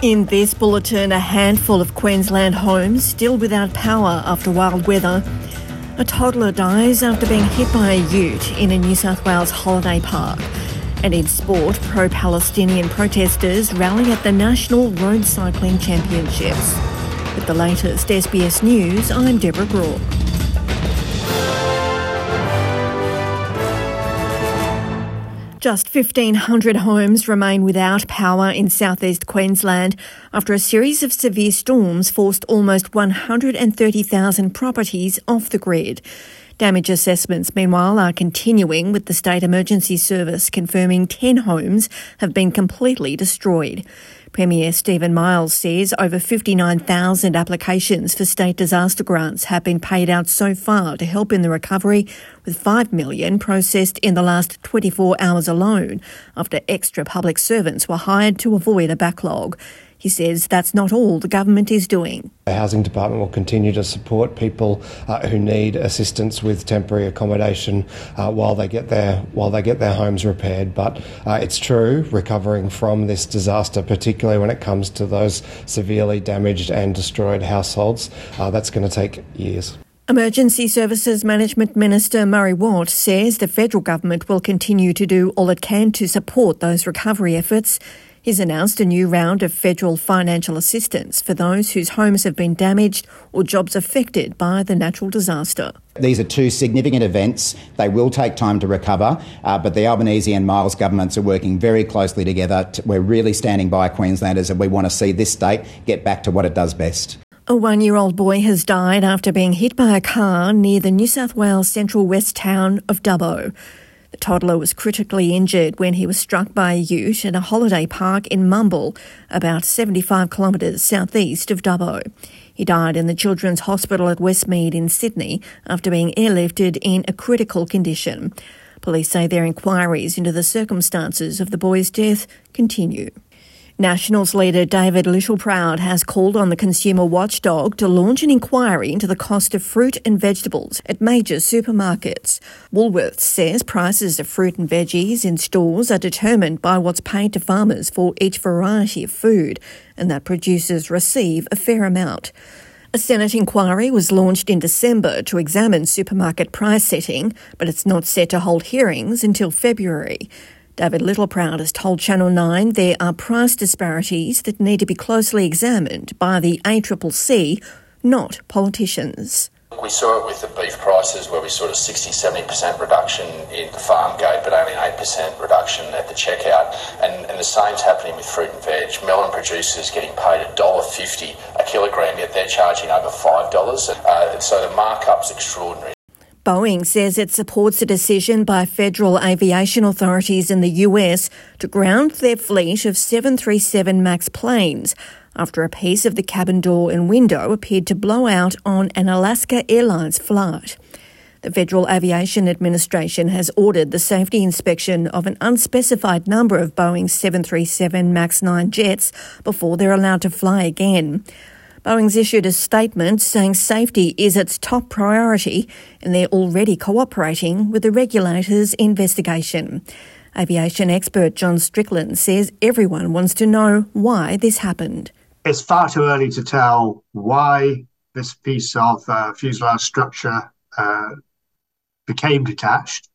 In this bulletin, a handful of Queensland homes still without power after wild weather. A toddler dies after being hit by a ute in a New South Wales holiday park. And in sport, pro Palestinian protesters rally at the National Road Cycling Championships. With the latest SBS News, I'm Deborah Groarke. Just 1,500 homes remain without power in southeast Queensland after a series of severe storms forced almost 130,000 properties off the grid. Damage assessments, meanwhile, are continuing with the State Emergency Service confirming 10 homes have been completely destroyed. Premier Stephen Miles says over 59,000 applications for state disaster grants have been paid out so far to help in the recovery, with 5 million processed in the last 24 hours alone after extra public servants were hired to avoid a backlog. He says that's not all the government is doing. The Housing Department will continue to support people uh, who need assistance with temporary accommodation uh, while they get their while they get their homes repaired. But uh, it's true, recovering from this disaster, particularly when it comes to those severely damaged and destroyed households, uh, that's going to take years. Emergency Services Management Minister Murray Watt says the federal government will continue to do all it can to support those recovery efforts. He's announced a new round of federal financial assistance for those whose homes have been damaged or jobs affected by the natural disaster. These are two significant events. They will take time to recover, uh, but the Albanese and Miles governments are working very closely together. We're really standing by Queenslanders and we want to see this state get back to what it does best. A one year old boy has died after being hit by a car near the New South Wales central west town of Dubbo. The toddler was critically injured when he was struck by a ute in a holiday park in Mumbil, about 75 kilometres southeast of Dubbo. He died in the Children's Hospital at Westmead in Sydney after being airlifted in a critical condition. Police say their inquiries into the circumstances of the boy's death continue. Nationals leader David Littleproud has called on the consumer watchdog to launch an inquiry into the cost of fruit and vegetables at major supermarkets. Woolworths says prices of fruit and veggies in stores are determined by what's paid to farmers for each variety of food, and that producers receive a fair amount. A Senate inquiry was launched in December to examine supermarket price setting, but it's not set to hold hearings until February. David Littleproud has told Channel 9 there are price disparities that need to be closely examined by the ACCC, not politicians. We saw it with the beef prices where we saw a 60 70% reduction in the farm gate, but only 8% reduction at the checkout. And, and the same's happening with fruit and veg. Melon producers getting paid $1.50 a kilogram, yet they're charging over $5. Uh, so the markup's extraordinary. Boeing says it supports a decision by federal aviation authorities in the US to ground their fleet of 737 MAX planes after a piece of the cabin door and window appeared to blow out on an Alaska Airlines flight. The Federal Aviation Administration has ordered the safety inspection of an unspecified number of Boeing 737 MAX 9 jets before they're allowed to fly again. Boeing's issued a statement saying safety is its top priority and they're already cooperating with the regulator's investigation. Aviation expert John Strickland says everyone wants to know why this happened. It's far too early to tell why this piece of uh, fuselage structure uh, became detached.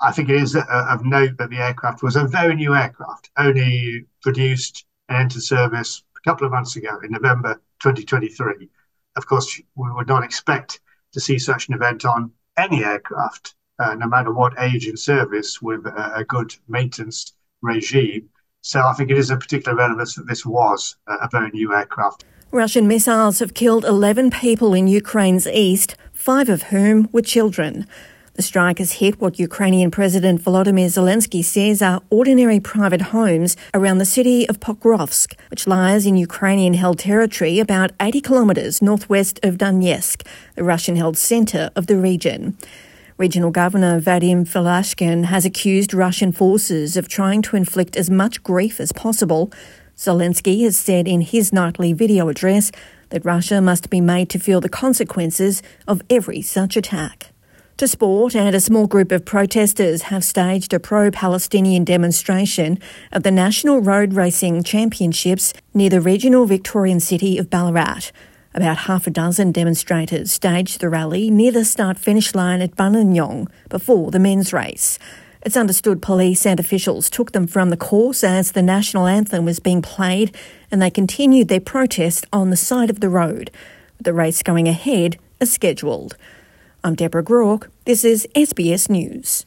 I think it is uh, of note that the aircraft was a very new aircraft, only produced and entered service a couple of months ago in November 2023. Of course, we would not expect to see such an event on any aircraft, uh, no matter what age in service, with a, a, good maintenance regime. So I think it is a particular relevance that this was a very new aircraft. Russian missiles have killed 11 people in Ukraine's east, five of whom were children. The strike has hit what Ukrainian President Volodymyr Zelensky says are ordinary private homes around the city of Pokrovsk, which lies in Ukrainian held territory about 80 kilometres northwest of Donetsk, the Russian held centre of the region. Regional Governor Vadim Filashkin has accused Russian forces of trying to inflict as much grief as possible. Zelensky has said in his nightly video address that Russia must be made to feel the consequences of every such attack. To sport, and a small group of protesters have staged a pro Palestinian demonstration at the National Road Racing Championships near the regional Victorian city of Ballarat. About half a dozen demonstrators staged the rally near the start finish line at Buninyong before the men's race. It's understood police and officials took them from the course as the national anthem was being played and they continued their protest on the side of the road, the race going ahead as scheduled. I'm Deborah Groarke. This is SBS News.